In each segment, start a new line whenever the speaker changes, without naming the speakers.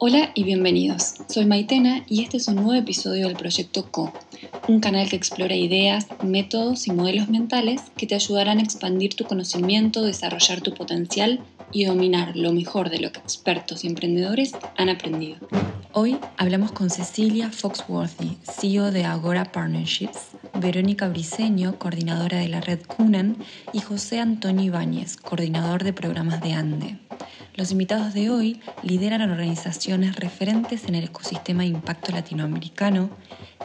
Hola y bienvenidos. Soy Maitena y este es un nuevo episodio del Proyecto Co, un canal que explora ideas, métodos y modelos mentales que te ayudarán a expandir tu conocimiento, desarrollar tu potencial y dominar lo mejor de lo que expertos y emprendedores han aprendido. Hoy hablamos con Cecilia Foxworthy, CEO de Agora Partnerships, Verónica Briceño, coordinadora de la red CUNAN, y José Antonio Ibáñez, coordinador de programas de ANDE. Los invitados de hoy lideran organizaciones referentes en el ecosistema de impacto latinoamericano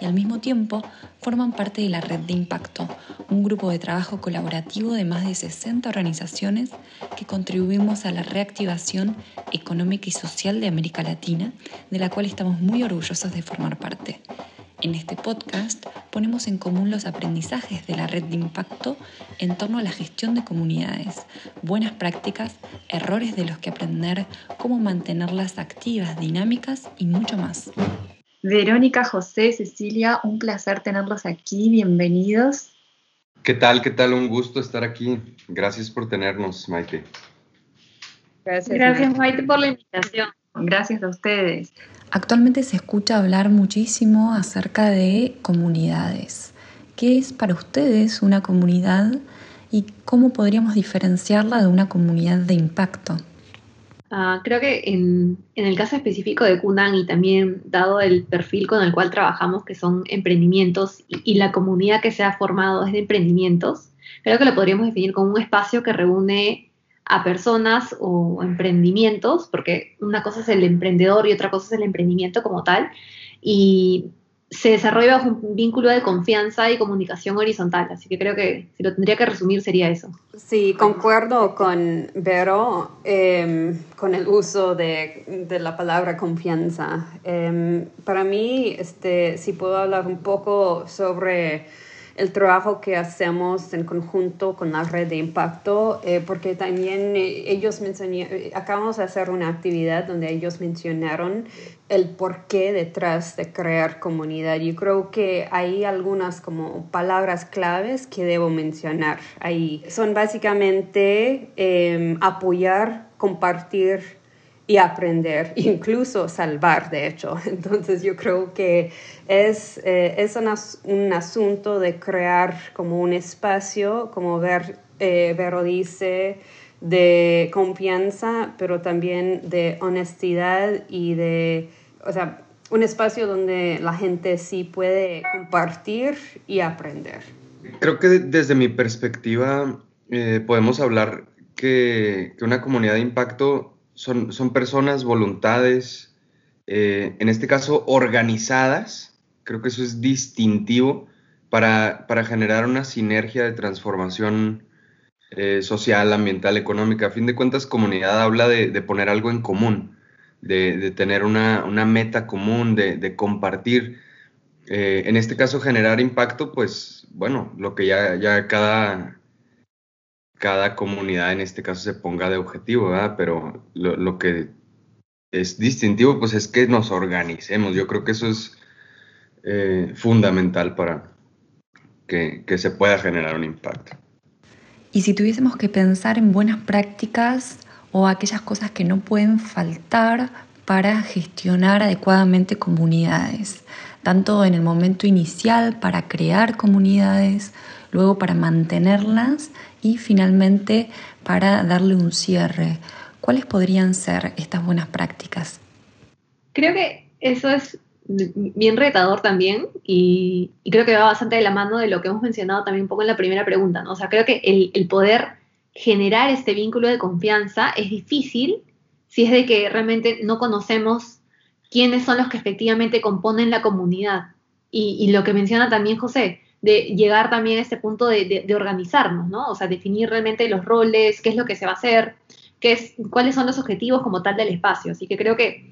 y al mismo tiempo forman parte de la Red de Impacto, un grupo de trabajo colaborativo de más de 60 organizaciones que contribuimos a la reactivación económica y social de América Latina, de la cual estamos muy orgullosos de formar parte. En este podcast ponemos en común los aprendizajes de la red de impacto en torno a la gestión de comunidades, buenas prácticas, errores de los que aprender, cómo mantenerlas activas, dinámicas y mucho más. Verónica, José, Cecilia, un placer tenerlos aquí, bienvenidos.
¿Qué tal? ¿Qué tal? Un gusto estar aquí. Gracias por tenernos, Maite.
Gracias, Gracias Maite, por la invitación.
Gracias a ustedes. Actualmente se escucha hablar muchísimo acerca de comunidades. ¿Qué es para ustedes una comunidad y cómo podríamos diferenciarla de una comunidad de impacto?
Ah, creo que en, el caso específico de Kunan y también dado el perfil con el cual trabajamos, que son emprendimientos y, y la comunidad que se ha formado es de emprendimientos, creo que lo podríamos definir como un espacio que reúne a personas o emprendimientos, porque una cosa es el emprendedor y otra cosa es el emprendimiento como tal, y se desarrolla bajo un vínculo de confianza y comunicación horizontal. Así que creo que si lo tendría que resumir sería eso.
Sí, concuerdo con Vero em, con el uso de, de, la palabra confianza. Em, para mí, este, si puedo hablar un poco sobre el trabajo que hacemos en conjunto con la red de impacto, eh, porque también eh, ellos eh, acabamos de hacer una actividad donde ellos mencionaron el porqué detrás de crear comunidad. Yo creo que hay algunas como palabras claves que debo mencionar ahí. Son básicamente em, apoyar, compartir, y aprender, incluso salvar, de hecho. Entonces yo creo que es, eh, es un, asunto de crear como un espacio, como ver, eh, Vero dice, de confianza, pero también de honestidad y de, o sea, un espacio donde la gente sí puede compartir y aprender.
Creo que desde mi perspectiva eh, podemos hablar que, que una comunidad de impacto son, son personas, voluntades, eh, en este caso organizadas, creo que eso es distintivo para, generar una sinergia de transformación eh, social, ambiental, económica. A fin de cuentas, comunidad habla de, poner algo en común, de, tener una, meta común, de, compartir. Eh, en este caso, generar impacto, pues bueno, lo que ya, ya cada, cada comunidad en este caso se ponga de objetivo, ¿verdad? Pero lo, que es distintivo, pues es que nos organicemos. Yo creo que eso es eh, fundamental para que, que se pueda generar un impacto.
Y si tuviésemos que pensar en buenas prácticas o aquellas cosas que no pueden faltar para gestionar adecuadamente comunidades, tanto en el momento inicial para crear comunidades, luego para mantenerlas y finalmente para darle un cierre. ¿Cuáles podrían ser estas buenas prácticas?
Creo que eso es bien retador también y, creo que va bastante de la mano de lo que hemos mencionado también un poco en la primera pregunta. ¿no? O sea, creo que el, poder generar este vínculo de confianza es difícil si es de que realmente no conocemos quiénes son los que efectivamente componen la comunidad. Y, lo que menciona también José, de llegar también a este punto de, organizarnos, ¿no? O sea, definir realmente los roles, qué es lo que se va a hacer, qué es, cuáles son los objetivos como tal del espacio. Así que creo que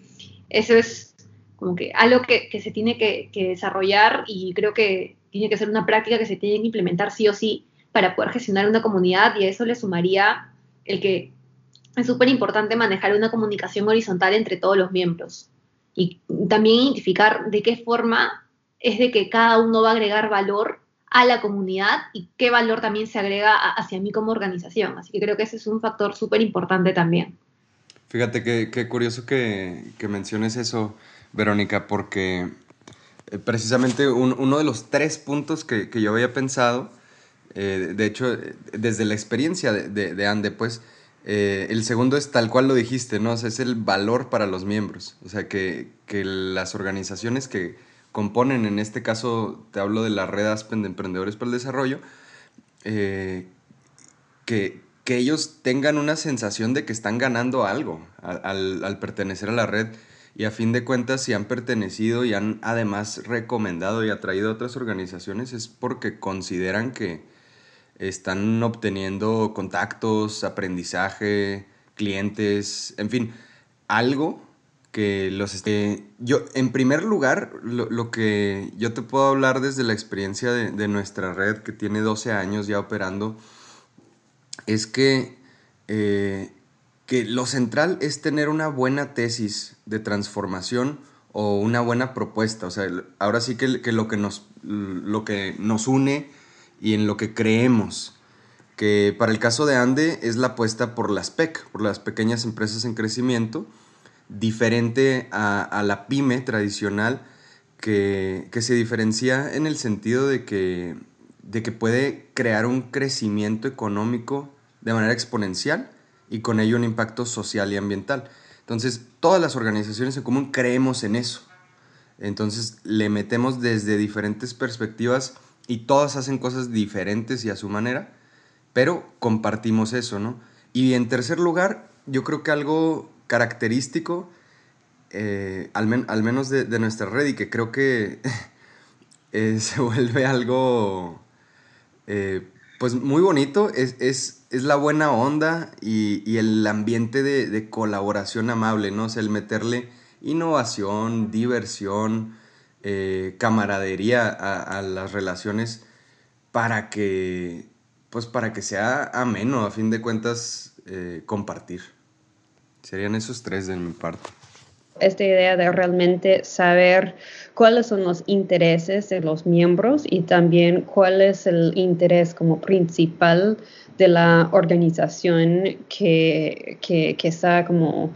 eso es como que algo que, se tiene que, desarrollar y creo que tiene que ser una práctica que se tiene que implementar sí o sí para poder gestionar una comunidad y a eso le sumaría el que es súper importante manejar una comunicación horizontal entre todos los miembros y también identificar de qué forma es de que cada uno va a agregar valor a la comunidad y qué valor también se agrega hacia mí como organización. Así que creo que ese es un factor súper importante también.
Fíjate qué curioso que, que, menciones eso, Verónica, porque eh, precisamente uno de los tres puntos que, que yo había pensado, eh, de hecho, desde la experiencia de, de, Ande, pues, eh, el segundo es tal cual lo dijiste, ¿no? O sea, es el valor para los miembros. O sea, que, que las organizaciones que componen, en este caso te hablo de la red Aspen de Emprendedores para el Desarrollo, que, que ellos tengan una sensación de que están ganando algo al, al, pertenecer a la red. Y a fin de cuentas si han pertenecido y han además recomendado y atraído a otras organizaciones es porque consideran que están obteniendo contactos, aprendizaje, clientes, en fin, algo que los esté... Yo, en primer lugar, lo, lo, que yo te puedo hablar desde la experiencia de, de nuestra red que tiene 12 años ya operando, es que, eh, que lo central es tener una buena tesis de transformación o una buena propuesta. O sea, ahora sí que, lo, que nos, lo que nos une y en lo que creemos. Que para el caso de Ande es la apuesta por las PEC, por las pequeñas empresas en crecimiento, diferente a, la pyme tradicional, que, que, se diferencia en el sentido de que de que puede crear un crecimiento económico de manera exponencial y con ello un impacto social y ambiental. Entonces, todas las organizaciones en común creemos en eso. Entonces, le metemos desde diferentes perspectivas y todas hacen cosas diferentes y a su manera, pero compartimos eso, ¿no? Y en tercer lugar, yo creo que algo característico, eh, al, menos de, nuestra red, y que creo que eh, se vuelve algo eh, pues muy bonito, es, es, es, la buena onda y, el ambiente de, colaboración amable, ¿no? O el meterle innovación, diversión, camaradería a, las relaciones para que, pues para que sea ameno, a fin de cuentas, compartir. Serían esos tres de mi parte.
Esta idea de realmente saber cuáles son los intereses de los miembros y también cuál es el interés como principal de la organización que, que, está como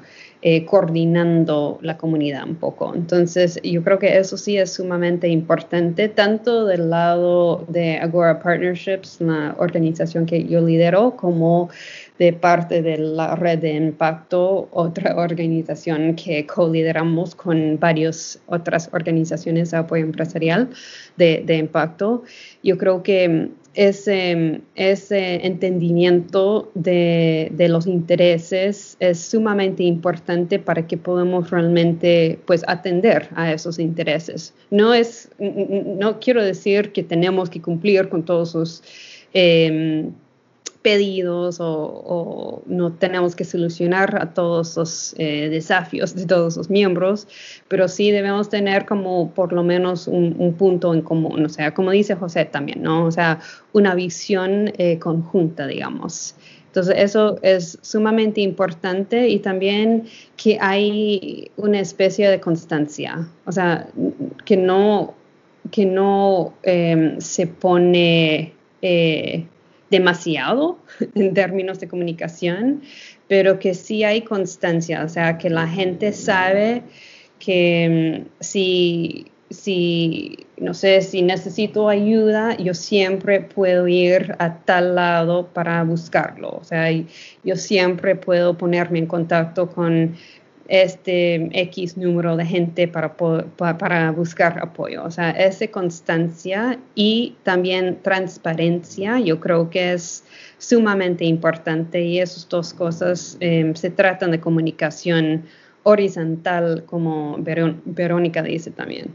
eh, coordinando la comunidad un poco. Entonces, yo creo que eso sí es sumamente importante, tanto del lado de Agora Partnerships, la organización que yo lidero, como de parte de la red de impacto, otra organización que co-lideramos con varias otras organizaciones de apoyo empresarial de, de impacto. Yo creo que ese, ese entendimiento de, de, los intereses es sumamente importante para que podamos realmente pues atender a esos intereses. No es, no quiero decir que tenemos que cumplir con todos sus eh, pedidos o, no tenemos que solucionar a todos los eh, desafíos de todos los miembros, pero sí debemos tener como por lo menos un, punto en común, o sea, como dice José también, ¿no? O sea, una visión eh, conjunta, digamos. Entonces, eso es sumamente importante y también que hay una especie de constancia, o sea, que no, que no em, se pone... Eh, demasiado en términos de comunicación, pero que sí hay constancia, o sea, que la gente sabe que mm, si, si, no sé, si necesito ayuda, yo siempre puedo ir a tal lado para buscarlo, o sea, yo siempre puedo ponerme en contacto con este X número de gente para, para buscar apoyo. O sea, esa constancia y también transparencia, yo creo que es sumamente importante y esas dos cosas em, se tratan de comunicación horizontal, como Verónica dice también.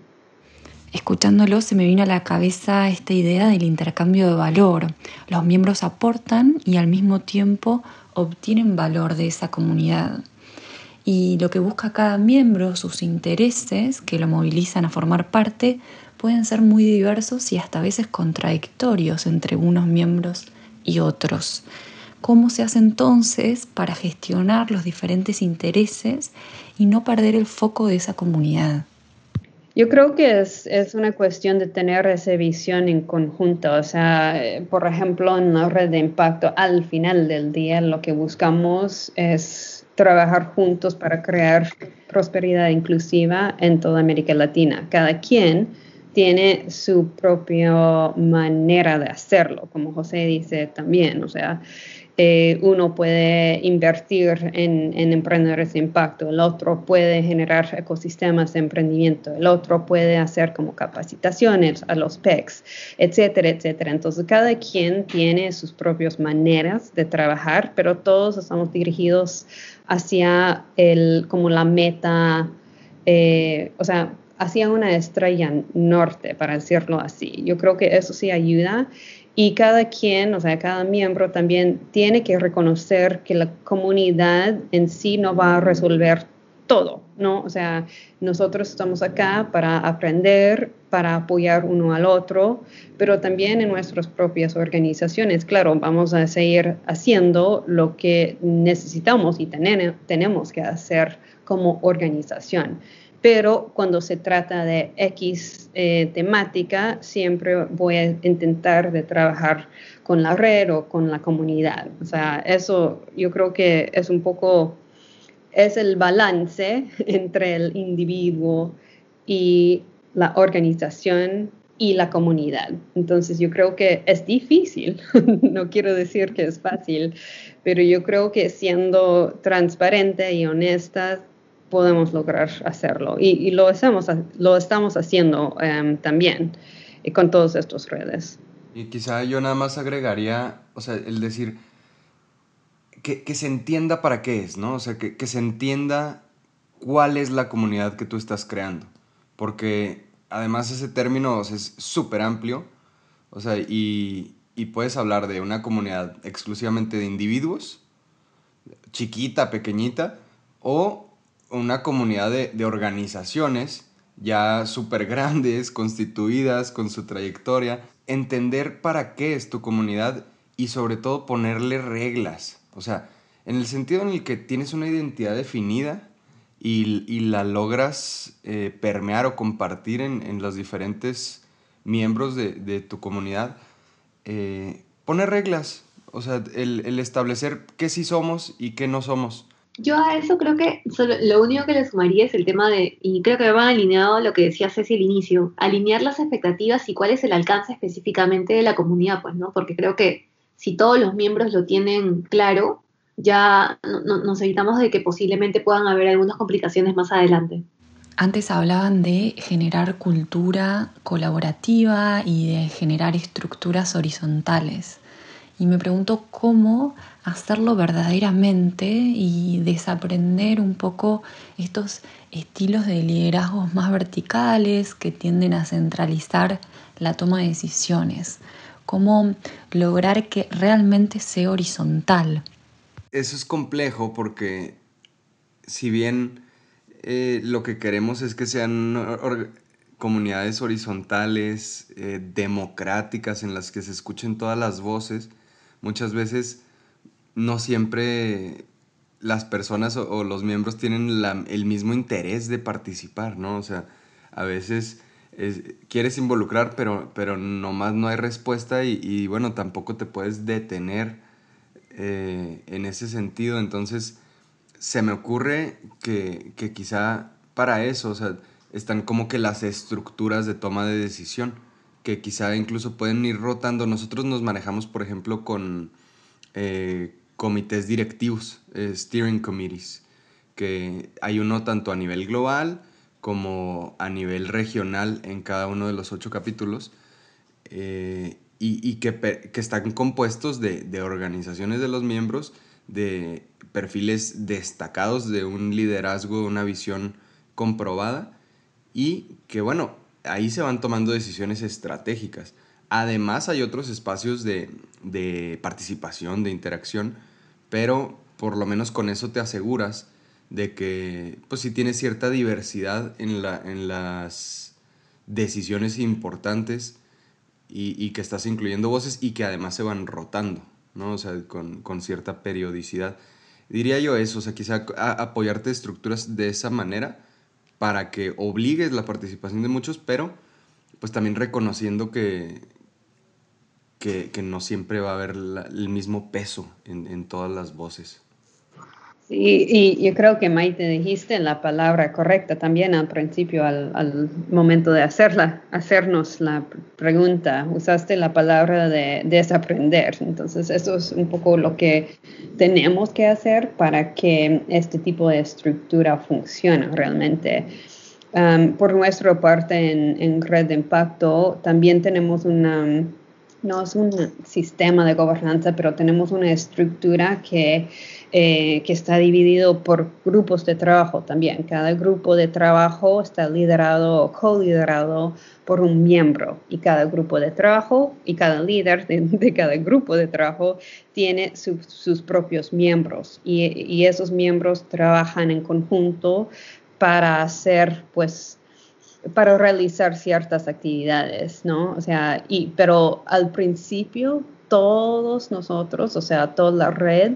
Escuchándolo se me vino a la cabeza esta idea del intercambio de valor. Los miembros aportan y al mismo tiempo obtienen valor de esa comunidad y lo que busca cada miembro, sus intereses que lo movilizan a formar parte, pueden ser muy diversos y hasta a veces contradictorios entre unos miembros y otros. ¿Cómo se hace entonces para gestionar los diferentes intereses y no perder el foco de esa comunidad?
Yo creo que es, es, una cuestión de tener esa visión en conjunto. O sea, por ejemplo, en la red de impacto, al final del día lo que buscamos es trabajar juntos para crear prosperidad inclusiva en toda América Latina. Cada quien tiene su propia manera de hacerlo, como José dice también, o sea, eh, uno puede invertir en, emprendedores de impacto, el otro puede generar ecosistemas de emprendimiento, el otro puede hacer como capacitaciones a los PECs, etcétera, etcétera. Entonces, cada quien tiene sus propias maneras de trabajar, pero todos estamos dirigidos hacia el, como la meta, eh, o sea, hacia una estrella norte, para decirlo así. Yo creo que eso sí ayuda y cada quien, o sea, cada miembro también tiene que reconocer que la comunidad en sí no va a resolver todo, ¿no? O sea, nosotros estamos acá para aprender, para apoyar uno al otro, pero también en nuestras propias organizaciones. Claro, vamos a seguir haciendo lo que necesitamos y tenemos que hacer como organización pero cuando se trata de X eh, temática, siempre voy a intentar de trabajar con la red o con la comunidad. O sea, eso yo creo que es un poco, es el balance entre el individuo y la organización y la comunidad. Entonces yo creo que es difícil, no quiero decir que es fácil, pero yo creo que siendo transparente y honesta podemos lograr hacerlo. Y, lo, estamos, lo estamos haciendo em, también y con todas estas redes.
Y quizá yo nada más agregaría, o sea, el decir que, se entienda para qué es, ¿no? O sea, que, se entienda cuál es la comunidad que tú estás creando. Porque además ese término es súper amplio, o sea, y, y puedes hablar de una comunidad exclusivamente de individuos, chiquita, pequeñita, o una comunidad de, organizaciones ya súper grandes, constituidas, con su trayectoria, entender para qué es tu comunidad y sobre todo ponerle reglas. O sea, en el sentido en el que tienes una identidad definida y, la logras eh, permear o compartir en, los diferentes miembros de, tu comunidad, eh, poner reglas. O sea, el, el establecer qué sí somos y qué no somos.
Yo a eso creo que lo único que le sumaría es el tema de, y creo que va alineado lo que decía Ceci al inicio, alinear las expectativas y cuál es el alcance específicamente de la comunidad, pues, ¿no? Porque creo que si todos los miembros lo tienen claro, ya nos evitamos de que posiblemente puedan haber algunas complicaciones más adelante.
Antes hablaban de generar cultura colaborativa y de generar estructuras horizontales. Y me pregunto cómo hacerlo verdaderamente y desaprender un poco estos estilos de liderazgos más verticales que tienden a centralizar la toma de decisiones. Cómo lograr que realmente sea horizontal.
Eso es complejo porque si bien eh, lo que queremos es que sean comunidades horizontales, eh, democráticas, en las que se escuchen todas las voces, muchas veces no siempre las personas o, los miembros tienen el mismo interés de participar, ¿no? O sea, a veces quieres involucrar, pero, pero nomás no hay respuesta y, bueno, tampoco te puedes detener eh, en ese sentido. Entonces, se me ocurre que, que quizá para eso, o sea, están como que las estructuras de toma de decisión, que quizá incluso pueden ir rotando. Nosotros nos manejamos, por ejemplo, con eh, comités directivos, eh, steering committees, que hay uno tanto a nivel global como a nivel regional en cada uno de los ocho capítulos, eh, y, que, están compuestos de, de organizaciones de los miembros, de perfiles destacados de un liderazgo, una visión comprobada, y que bueno, ahí se van tomando decisiones estratégicas. Además hay otros espacios de, participación, de interacción, pero por lo menos con eso te aseguras de que pues si tienes cierta diversidad en, la, en las decisiones importantes y, que estás incluyendo voces y que además se van rotando, ¿no? O sea, con, cierta periodicidad. Diría yo eso, o sea, quizá apoyarte estructuras de esa manera para que obligues la participación de muchos, pero pues también reconociendo que, que, no siempre va a haber el mismo peso en, todas las voces.
y, yo creo que Maite dijiste la palabra correcta también al principio, al, momento de hacerla, hacernos la pregunta. Usaste la palabra de desaprender. Entonces, eso es un poco lo que tenemos que hacer para que este tipo de estructura funcione realmente. Um, por nuestra parte, en, en Red de Impacto, también tenemos una no es un sistema de gobernanza, pero tenemos una estructura que, eh, que está dividido por grupos de trabajo también. Cada grupo de trabajo está liderado o co-liderado por un miembro y cada grupo de trabajo y cada líder de, cada grupo de trabajo tiene sus propios miembros y, y esos miembros trabajan en conjunto para hacer pues para realizar ciertas actividades, ¿no? O sea, y, pero al principio todos nosotros, o sea, toda la red,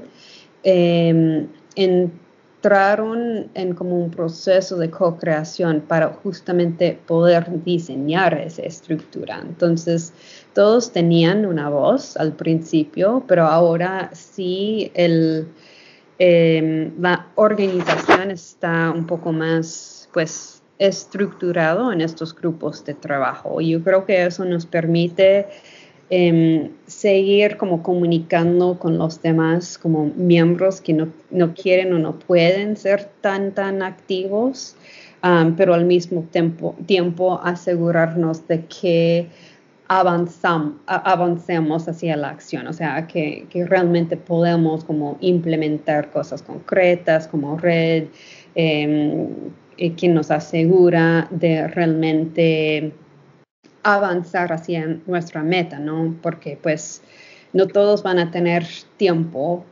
em, entraron en como un proceso de co-creación para justamente poder diseñar esa estructura. Entonces, todos tenían una voz al principio, pero ahora sí el, em, la organización está un poco más, pues, estructurado en estos grupos de trabajo. Yo creo que eso nos permite em, seguir como comunicando con los demás como miembros que no, quieren o no pueden ser tan, tan activos, pero al mismo tiempo, asegurarnos de que avanzamos, avancemos hacia la acción, o sea, que, que, realmente podemos como implementar cosas concretas como red, eh, que nos asegura de realmente avanzar hacia nuestra meta, ¿no? Porque pues no todos van a tener tiempo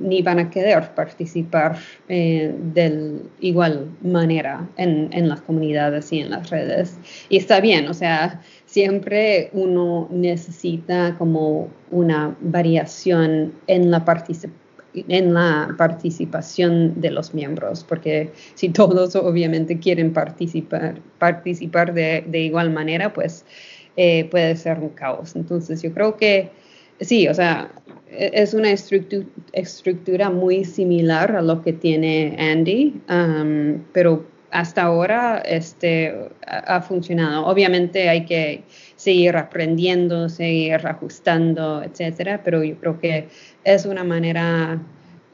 ni van a querer participar eh, de igual manera en, en, las comunidades y en las redes. Y está bien, o sea, siempre uno necesita como una variación en la participación en la participación de los miembros, porque si todos obviamente quieren participar, participar de, igual manera, pues eh, puede ser un caos. Entonces yo creo que sí, o sea, e, es una estructura, muy similar a lo que tiene Andy, pero hasta ahora este, ha, funcionado. Obviamente hay que seguir aprendiendo, seguir ajustando, etcétera, pero yo creo que es una manera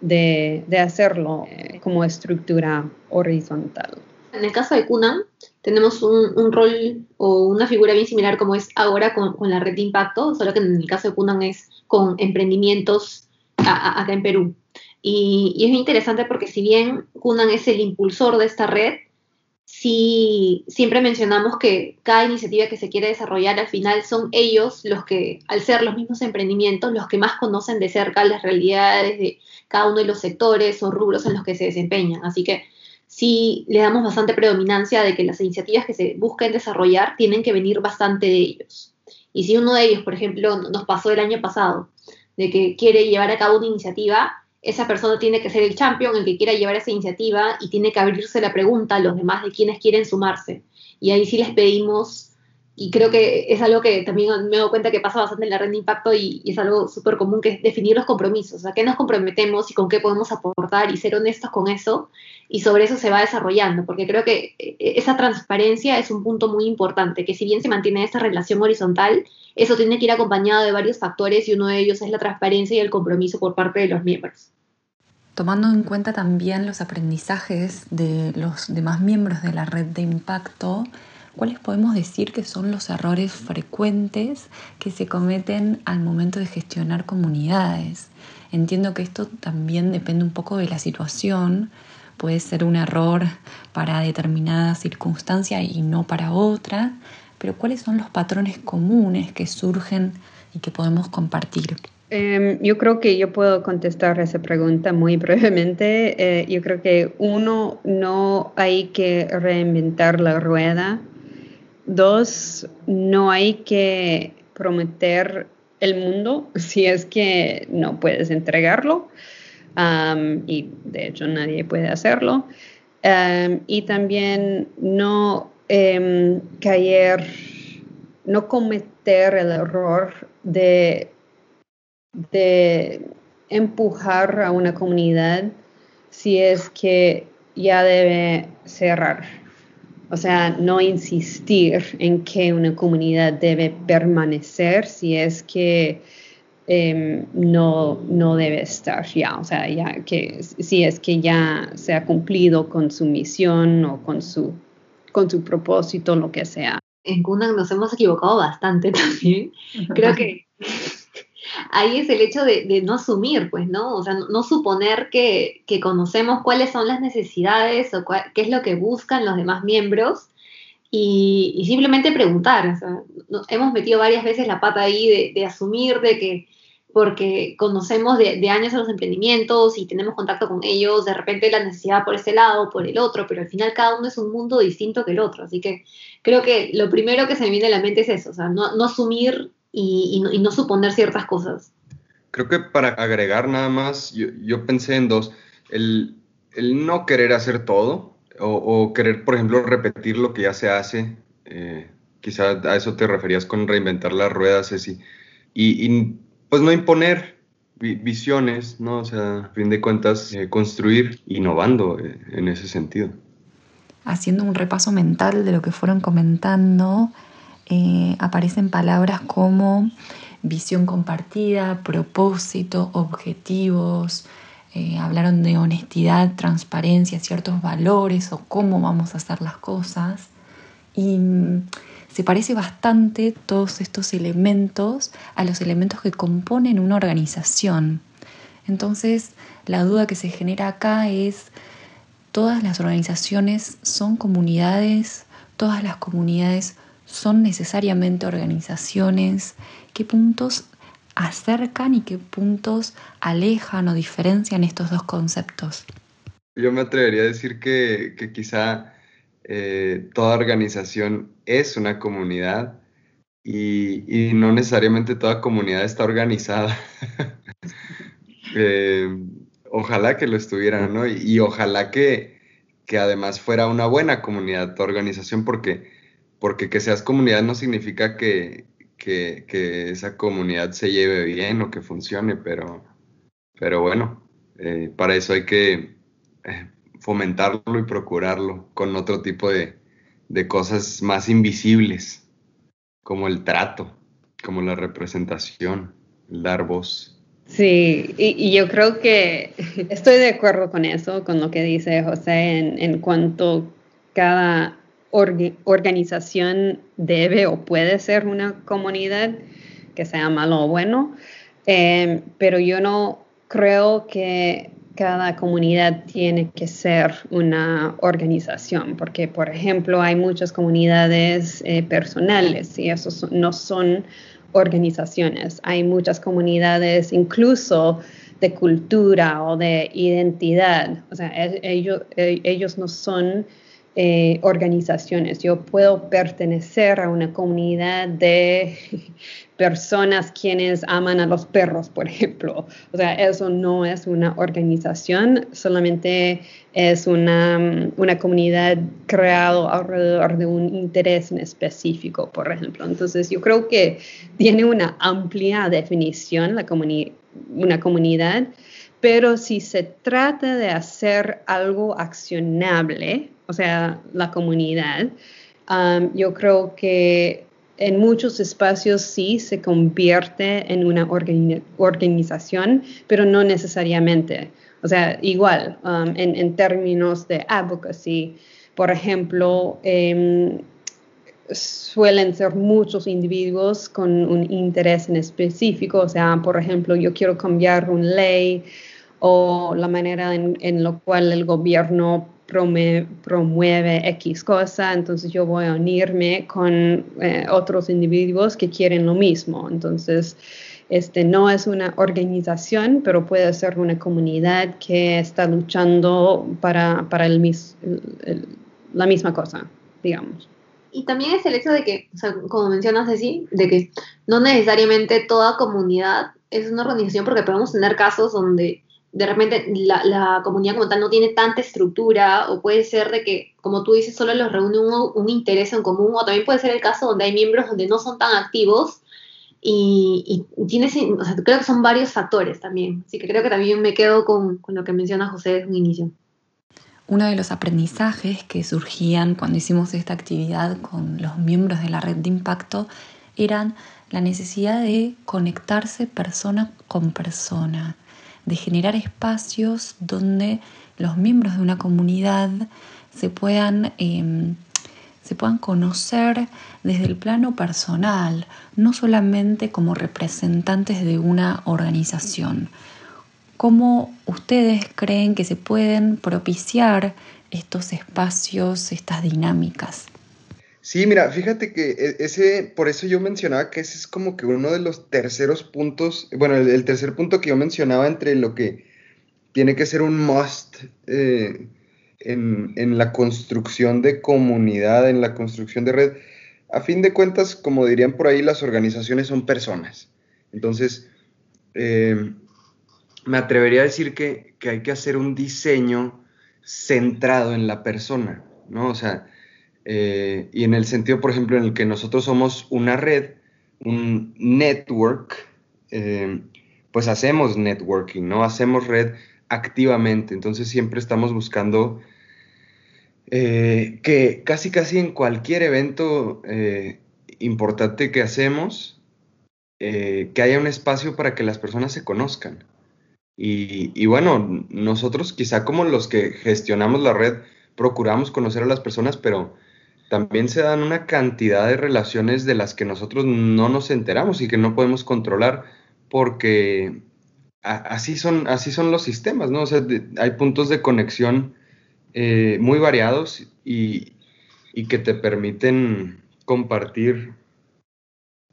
de, hacerlo eh, como estructura horizontal.
En el caso de Kunan, tenemos un, rol o una figura bien similar como es ahora con, la red de impacto, solo que en el caso de Kunan es con emprendimientos acá en Perú. Y, y, es interesante porque si bien Kunan es el impulsor de esta red, sí, siempre mencionamos que cada iniciativa que se quiere desarrollar al final son ellos los que, al ser los mismos emprendimientos, los que más conocen de cerca las realidades de cada uno de los sectores o rubros en los que se desempeñan. Así que sí le damos bastante predominancia de que las iniciativas que se busquen desarrollar tienen que venir bastante de ellos. Y si uno de ellos, por ejemplo, nos pasó el año pasado, de que quiere llevar a cabo una iniciativa, esa persona tiene que ser el champion, el que quiera llevar esa iniciativa y tiene que abrirse la pregunta a los demás de quienes quieren sumarse. Y ahí sí les pedimos, y creo que es algo que también me dado cuenta que pasa bastante en la red de impacto y, es algo súper común, que es definir los compromisos, a qué nos comprometemos y con qué podemos aportar y ser honestos con eso, y sobre eso se va desarrollando, porque creo que eh, esa transparencia es un punto muy importante, que si bien se mantiene esta relación horizontal, eso tiene que ir acompañado de varios factores y uno de ellos es la transparencia y el compromiso por parte de los miembros
tomando en cuenta también los aprendizajes de los demás miembros de la red de impacto, ¿cuáles podemos decir que son los errores frecuentes que se cometen al momento de gestionar comunidades? Entiendo que esto también depende un poco de la situación, puede ser un error para determinada circunstancia y no para otra, pero ¿cuáles son los patrones comunes que surgen y que podemos compartir?
Em, yo creo que yo puedo contestar esa pregunta muy brevemente. Eh, yo creo que uno, no hay que reinventar la rueda. Dos, no hay que prometer el mundo si es que no puedes entregarlo. y de hecho nadie puede hacerlo. y también no em, caer, no cometer el error de de empujar a una comunidad si es que ya debe cerrar. O sea, no insistir en que una comunidad debe permanecer si es que em, no, no debe estar ya. O sea, ya que si es que ya se ha cumplido con su misión o con su, con su propósito, lo que sea.
En Kundan nos hemos equivocado bastante también. Creo que ahí es el hecho de, no asumir, pues, ¿no? O sea, no, suponer que, conocemos cuáles son las necesidades o qué es lo que buscan los demás miembros y, simplemente preguntar. O sea, hemos metido varias veces la pata ahí de, asumir de que porque conocemos de, años a los emprendimientos y tenemos contacto con ellos, de repente la necesidad por este lado, por el otro, pero al final cada uno es un mundo distinto que el otro. Así que creo que lo primero que se me viene a la mente es eso, o sea, no, no asumir y, no, suponer ciertas cosas.
Creo que para agregar nada más, yo, pensé en dos. El, no querer hacer todo o, querer, por ejemplo, repetir lo que ya se hace. Eh, quizá a eso te referías con reinventar las ruedas, Ceci. Y, pues no imponer visiones, ¿no? O sea, a fin de cuentas, eh, construir innovando eh, en ese sentido.
Haciendo un repaso mental de lo que fueron comentando, eh, aparecen palabras como visión compartida, propósito, objetivos, eh, hablaron de honestidad, transparencia, ciertos valores o cómo vamos a hacer las cosas. Y mm, se parece bastante todos estos elementos a los elementos que componen una organización. Entonces, la duda que se genera acá es, ¿todas las organizaciones son comunidades? ¿Todas las comunidades son necesariamente organizaciones, qué puntos acercan y qué puntos alejan o diferencian estos dos conceptos.
Yo me atrevería a decir que, quizá eh, toda organización es una comunidad y, no necesariamente toda comunidad está organizada. Eh, ojalá que lo estuviera, ¿no? Y, ojalá que, que además fuera una buena comunidad, toda organización, porque porque que seas comunidad no significa que, esa comunidad se lleve bien o que funcione, pero, pero bueno, eh, para eso hay que eh, fomentarlo y procurarlo con otro tipo de, cosas más invisibles, como el trato, como la representación, dar voz.
Sí, y, yo creo que estoy de acuerdo con eso, con lo que dice José en, en cuanto cada organización debe o puede ser una comunidad, que sea malo o bueno, em, pero yo no creo que cada comunidad tiene que ser una organización, porque por ejemplo hay muchas comunidades eh, personales y esos no son organizaciones. Hay muchas comunidades incluso de cultura o de identidad. O sea, e-, ellos, e-, ellos no son eh, organizaciones. Yo puedo pertenecer a una comunidad de personas quienes aman a los perros, por ejemplo. O sea, eso no es una organización, solamente es una, una comunidad creada alrededor de un interés en específico, por ejemplo. Entonces, yo creo que tiene una amplia definición una comunidad, pero si se trata de hacer algo accionable, o sea, la comunidad, um, yo creo que en muchos espacios sí se convierte en una organización, pero no necesariamente. O sea, igual, um, en, términos de advocacy, por ejemplo, em, suelen ser muchos individuos con un interés en específico, o sea, por ejemplo, yo quiero cambiar una ley o la manera en, en la cual el gobierno promueve, X cosa, entonces yo voy a unirme con eh, otros individuos que quieren lo mismo. Entonces, este no es una organización, pero puede ser una comunidad que está luchando para, para el, la misma cosa, digamos.
Y también es el hecho de que, como mencionas, así, de que no necesariamente toda comunidad es una organización, porque podemos tener casos donde de repente la, comunidad como tal no tiene tanta estructura o puede ser de que, como tú dices, solo los reúne un, interés en común o también puede ser el caso donde hay miembros donde no son tan activos y, tienes, creo que son varios factores también. Así que creo que también me quedo con, con lo que menciona José desde un inicio.
Uno de los aprendizajes que surgían cuando hicimos esta actividad con los miembros de la red de impacto eran la necesidad de conectarse persona con persona, de generar espacios donde los miembros de una comunidad se puedan, em, se puedan conocer desde el plano personal, no solamente como representantes de una organización. ¿Cómo ustedes creen que se pueden propiciar estos espacios, estas dinámicas?
Sí, mira, fíjate que e, ese, por eso yo mencionaba que ese es como que uno de los terceros puntos, bueno, el, tercer punto que yo mencionaba entre lo que tiene que ser un must eh, en, la construcción de comunidad, en la construcción de red. A fin de cuentas, como dirían por ahí, las organizaciones son personas. Entonces, eh, me atrevería a decir que, que hay que hacer un diseño centrado en la persona, ¿no? O sea, eh, y en el sentido, por ejemplo, en el que nosotros somos una red, un network, eh, pues hacemos networking, ¿no? Hacemos red activamente. Entonces siempre estamos buscando eh, que casi casi en cualquier evento importante que hacemos, que haya un espacio para que las personas se conozcan. Y, y, bueno, nosotros quizá como los que gestionamos la red, procuramos conocer a las personas, pero también se dan una cantidad de relaciones de las que nosotros no nos enteramos y que no podemos controlar porque así son, así son los sistemas, ¿no? O sea, hay puntos de conexión eh, muy variados y, que te permiten compartir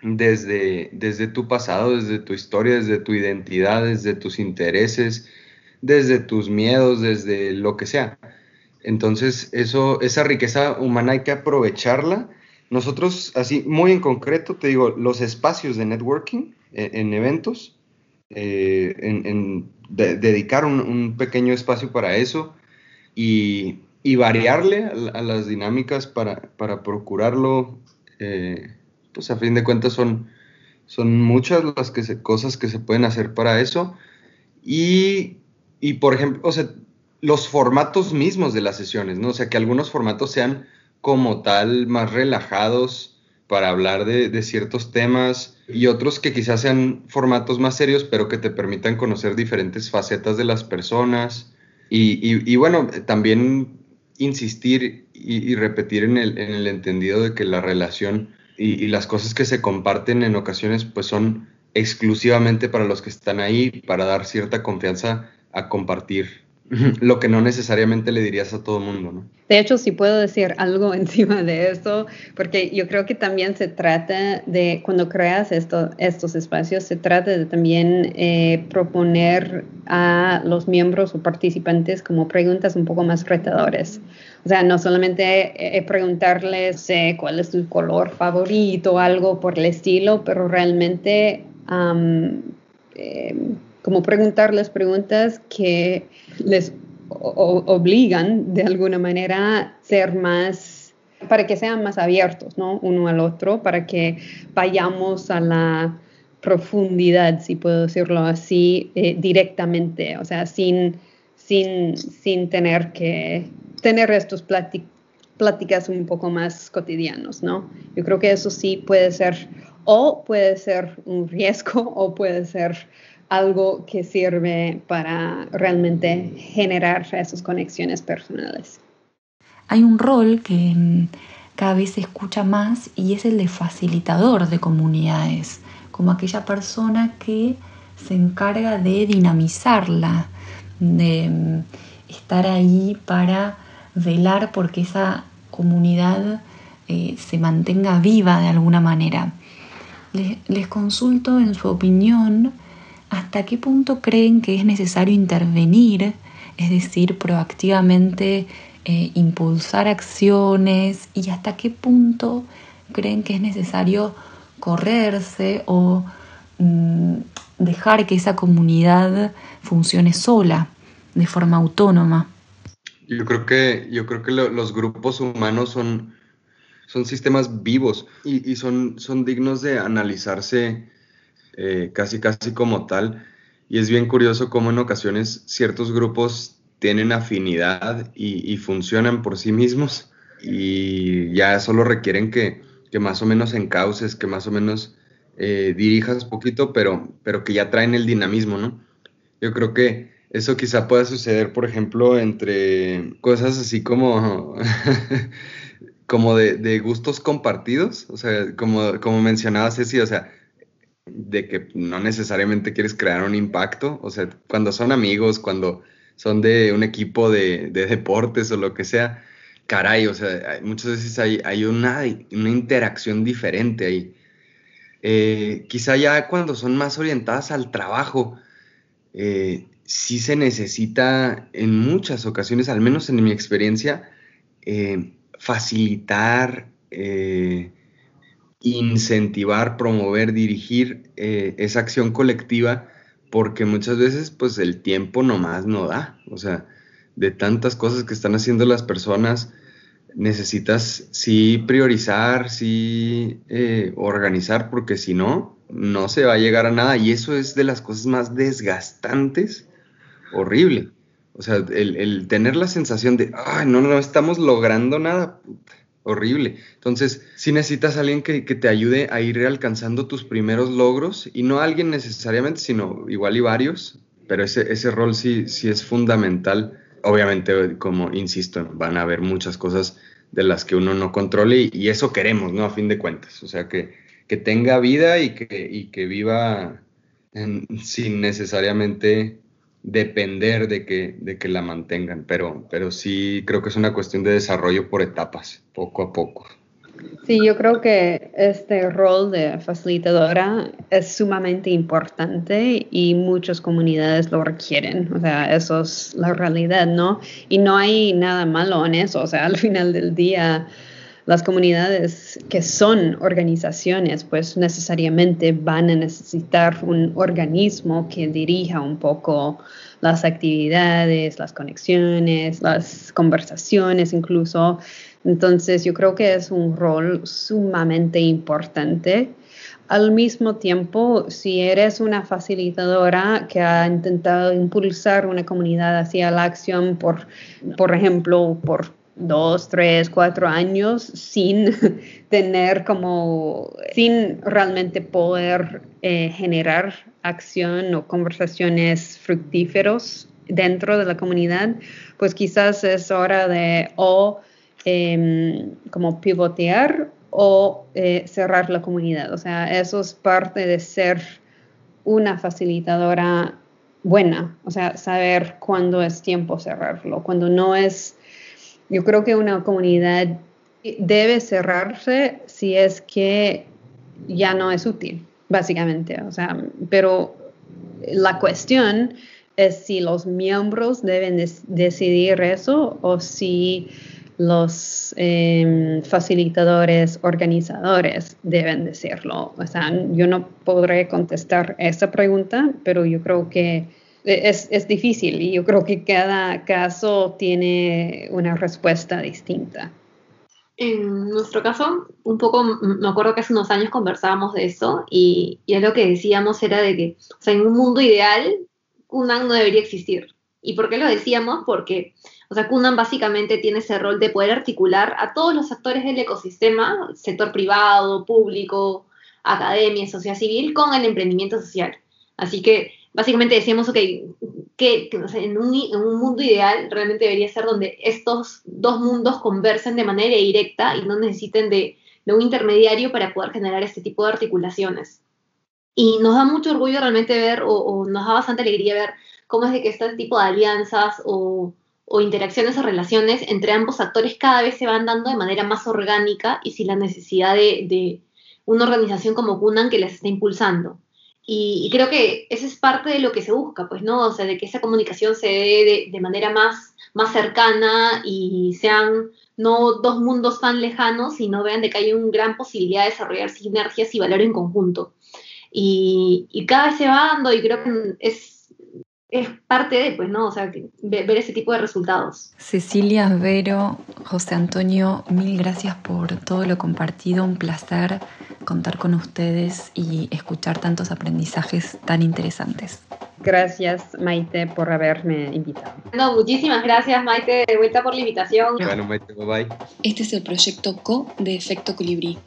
desde, desde tu pasado, desde tu historia, desde tu identidad, desde tus intereses, desde tus miedos, desde lo que sea. Entonces, eso, esa riqueza humana hay que aprovecharla. Nosotros, así, muy en concreto, te digo, los espacios de networking eh, en, eventos, eh, dedicar un, pequeño espacio para eso y, variarle a, las dinámicas para, procurarlo, eh, pues a fin de cuentas son, son muchas las que cosas que se pueden hacer para eso. Y, y por ejemplo, los formatos mismos de las sesiones, ¿no? O sea, que algunos formatos sean como tal más relajados para hablar de, ciertos temas y otros que quizás sean formatos más serios, pero que te permitan conocer diferentes facetas de las personas. Y, bueno, también insistir y, repetir en el, entendido de que la relación y, y las cosas que se comparten en ocasiones pues son exclusivamente para los que están ahí, para dar cierta confianza a compartir lo que no necesariamente le dirías a todo el mundo, ¿no?
De hecho, si puedo decir algo encima de esto, porque yo creo que también se trata de, cuando creas esto, estos espacios, se trata de también eh, proponer a los miembros o participantes como preguntas un poco más retadores. O sea, no solamente eh, preguntarles eh, cuál es tu color favorito algo por el estilo, pero realmente como preguntarles preguntas que les obligan de alguna manera a ser más, para que sean más abiertos, ¿no? Uno al otro, para que vayamos a la profundidad, si puedo decirlo así, eh, directamente, o sea, sin, sin, sin tener que tener estos pláticas un poco más cotidianos, ¿no? Yo creo que eso sí puede ser, o puede ser un riesgo, o puede ser algo que sirve para realmente generar esas conexiones personales.
Hay un rol que mm, cada vez se escucha más y es el de facilitador de comunidades, como aquella persona que se encarga de dinamizarla, de mm, estar ahí para velar porque esa comunidad eh, se mantenga viva de alguna manera. les consulto en su opinión ¿hasta qué punto creen que es necesario intervenir, es decir, proactivamente eh, impulsar acciones y hasta qué punto creen que es necesario correrse o mm, dejar que esa comunidad funcione sola, de forma autónoma?
Yo creo que, yo creo que los grupos humanos son, son sistemas vivos y, y son, son dignos de analizarse eh, casi casi como tal. Y es bien curioso cómo en ocasiones ciertos grupos tienen afinidad y, funcionan por sí mismos y ya solo requieren que, que más o menos encauces, que más o menos eh, dirijas poquito, pero, pero que ya traen el dinamismo, ¿no? Yo creo que eso quizá pueda suceder, por ejemplo, entre cosas así como, como de, gustos compartidos, o sea, como, como mencionabas, Ceci, o sea, de que no necesariamente quieres crear un impacto, o sea, cuando son amigos, cuando son de un equipo de, deportes o lo que sea, caray, o sea, muchas veces hay, hay una, una interacción diferente ahí. Eh, quizá ya cuando son más orientadas al trabajo, eh, sí se necesita en muchas ocasiones, al menos en mi experiencia, eh, facilitar, incentivar, promover, dirigir esa acción colectiva, porque muchas veces pues el tiempo nomás no da, o sea, de tantas cosas que están haciendo las personas, necesitas sí priorizar, sí eh, organizar, porque si no, no se va a llegar a nada. Y eso es de las cosas más desgastantes, horrible. O sea, el, tener la sensación de, ay, no, no estamos logrando nada, horrible. Entonces, sí necesitas alguien que, te ayude a ir alcanzando tus primeros logros, y no alguien necesariamente, sino igual y varios, pero ese, ese rol sí, sí es fundamental obviamente, como insisto, van a haber muchas cosas de las que uno no controle y, eso queremos, ¿no? A fin de cuentas. O sea, que, que tenga vida y que, y que viva sin necesariamente depender de que, de que la mantengan. Pero, pero sí creo que es una cuestión de desarrollo por etapas, poco a poco.
Sí, yo creo que este rol de facilitadora es sumamente importante y muchas comunidades lo requieren. O sea, eso es la realidad, ¿no? Y no hay nada malo en eso. O sea, al final del día, las comunidades que son organizaciones, pues necesariamente van a necesitar un organismo que dirija un poco las actividades, las conexiones, las conversaciones incluso. Entonces yo creo que es un rol sumamente importante. Al mismo tiempo, si eres una facilitadora que ha intentado impulsar una comunidad hacia la acción por, por ejemplo, por dos, tres, cuatro años sin tener como, sin realmente poder eh, generar acción o conversaciones fructíferos dentro de la comunidad, pues quizás es hora de o em, como pivotear o eh, cerrar la comunidad. O sea, eso es parte de ser una facilitadora buena, o sea, saber cuándo es tiempo cerrarlo, cuando no es yo creo que una comunidad debe cerrarse si es que ya no es útil, básicamente. O sea, pero la cuestión es si los miembros deben decidir eso o si los em, facilitadores, organizadores deben decirlo. O sea, yo no podré contestar esa pregunta, pero yo creo que es, es, difícil y yo creo que cada caso tiene una respuesta distinta.
En nuestro caso, un poco, me acuerdo que hace unos años conversábamos de eso y, y lo que decíamos era de que, o sea, en un mundo ideal, Kunan no debería existir. ¿Y por qué lo decíamos? Porque, o sea, Kunan básicamente tiene ese rol de poder articular a todos los actores del ecosistema, sector privado, público, academia, sociedad civil, con el emprendimiento social. Así que básicamente decíamos, ok, que, en, un, mundo ideal realmente debería ser donde estos dos mundos conversen de manera directa y no necesiten de, un intermediario para poder generar este tipo de articulaciones. Y nos da mucho orgullo realmente ver, o, nos da bastante alegría ver cómo es de que este tipo de alianzas o, interacciones o relaciones entre ambos actores cada vez se van dando de manera más orgánica y sin la necesidad de, de una organización como Kunan que les está impulsando. Y, creo que esa es parte de lo que se busca, pues, ¿no? O sea, de que esa comunicación se dé de, manera más, más cercana y sean no dos mundos tan lejanos, sino vean de que hay una gran posibilidad de desarrollar sinergias y valor en conjunto. Y, cada vez se va dando y creo que es, es parte de, pues, ¿no? O sea, ver, ese tipo de resultados.
Cecilia, Vero, José Antonio, mil gracias por todo lo compartido, un placer contar con ustedes y escuchar tantos aprendizajes tan interesantes.
Gracias, Maite, por haberme invitado.
No, muchísimas gracias, Maite, de vuelta por la invitación.
Bueno, Maite, bye bye.
Este es el proyecto CO de Efecto Colibrí.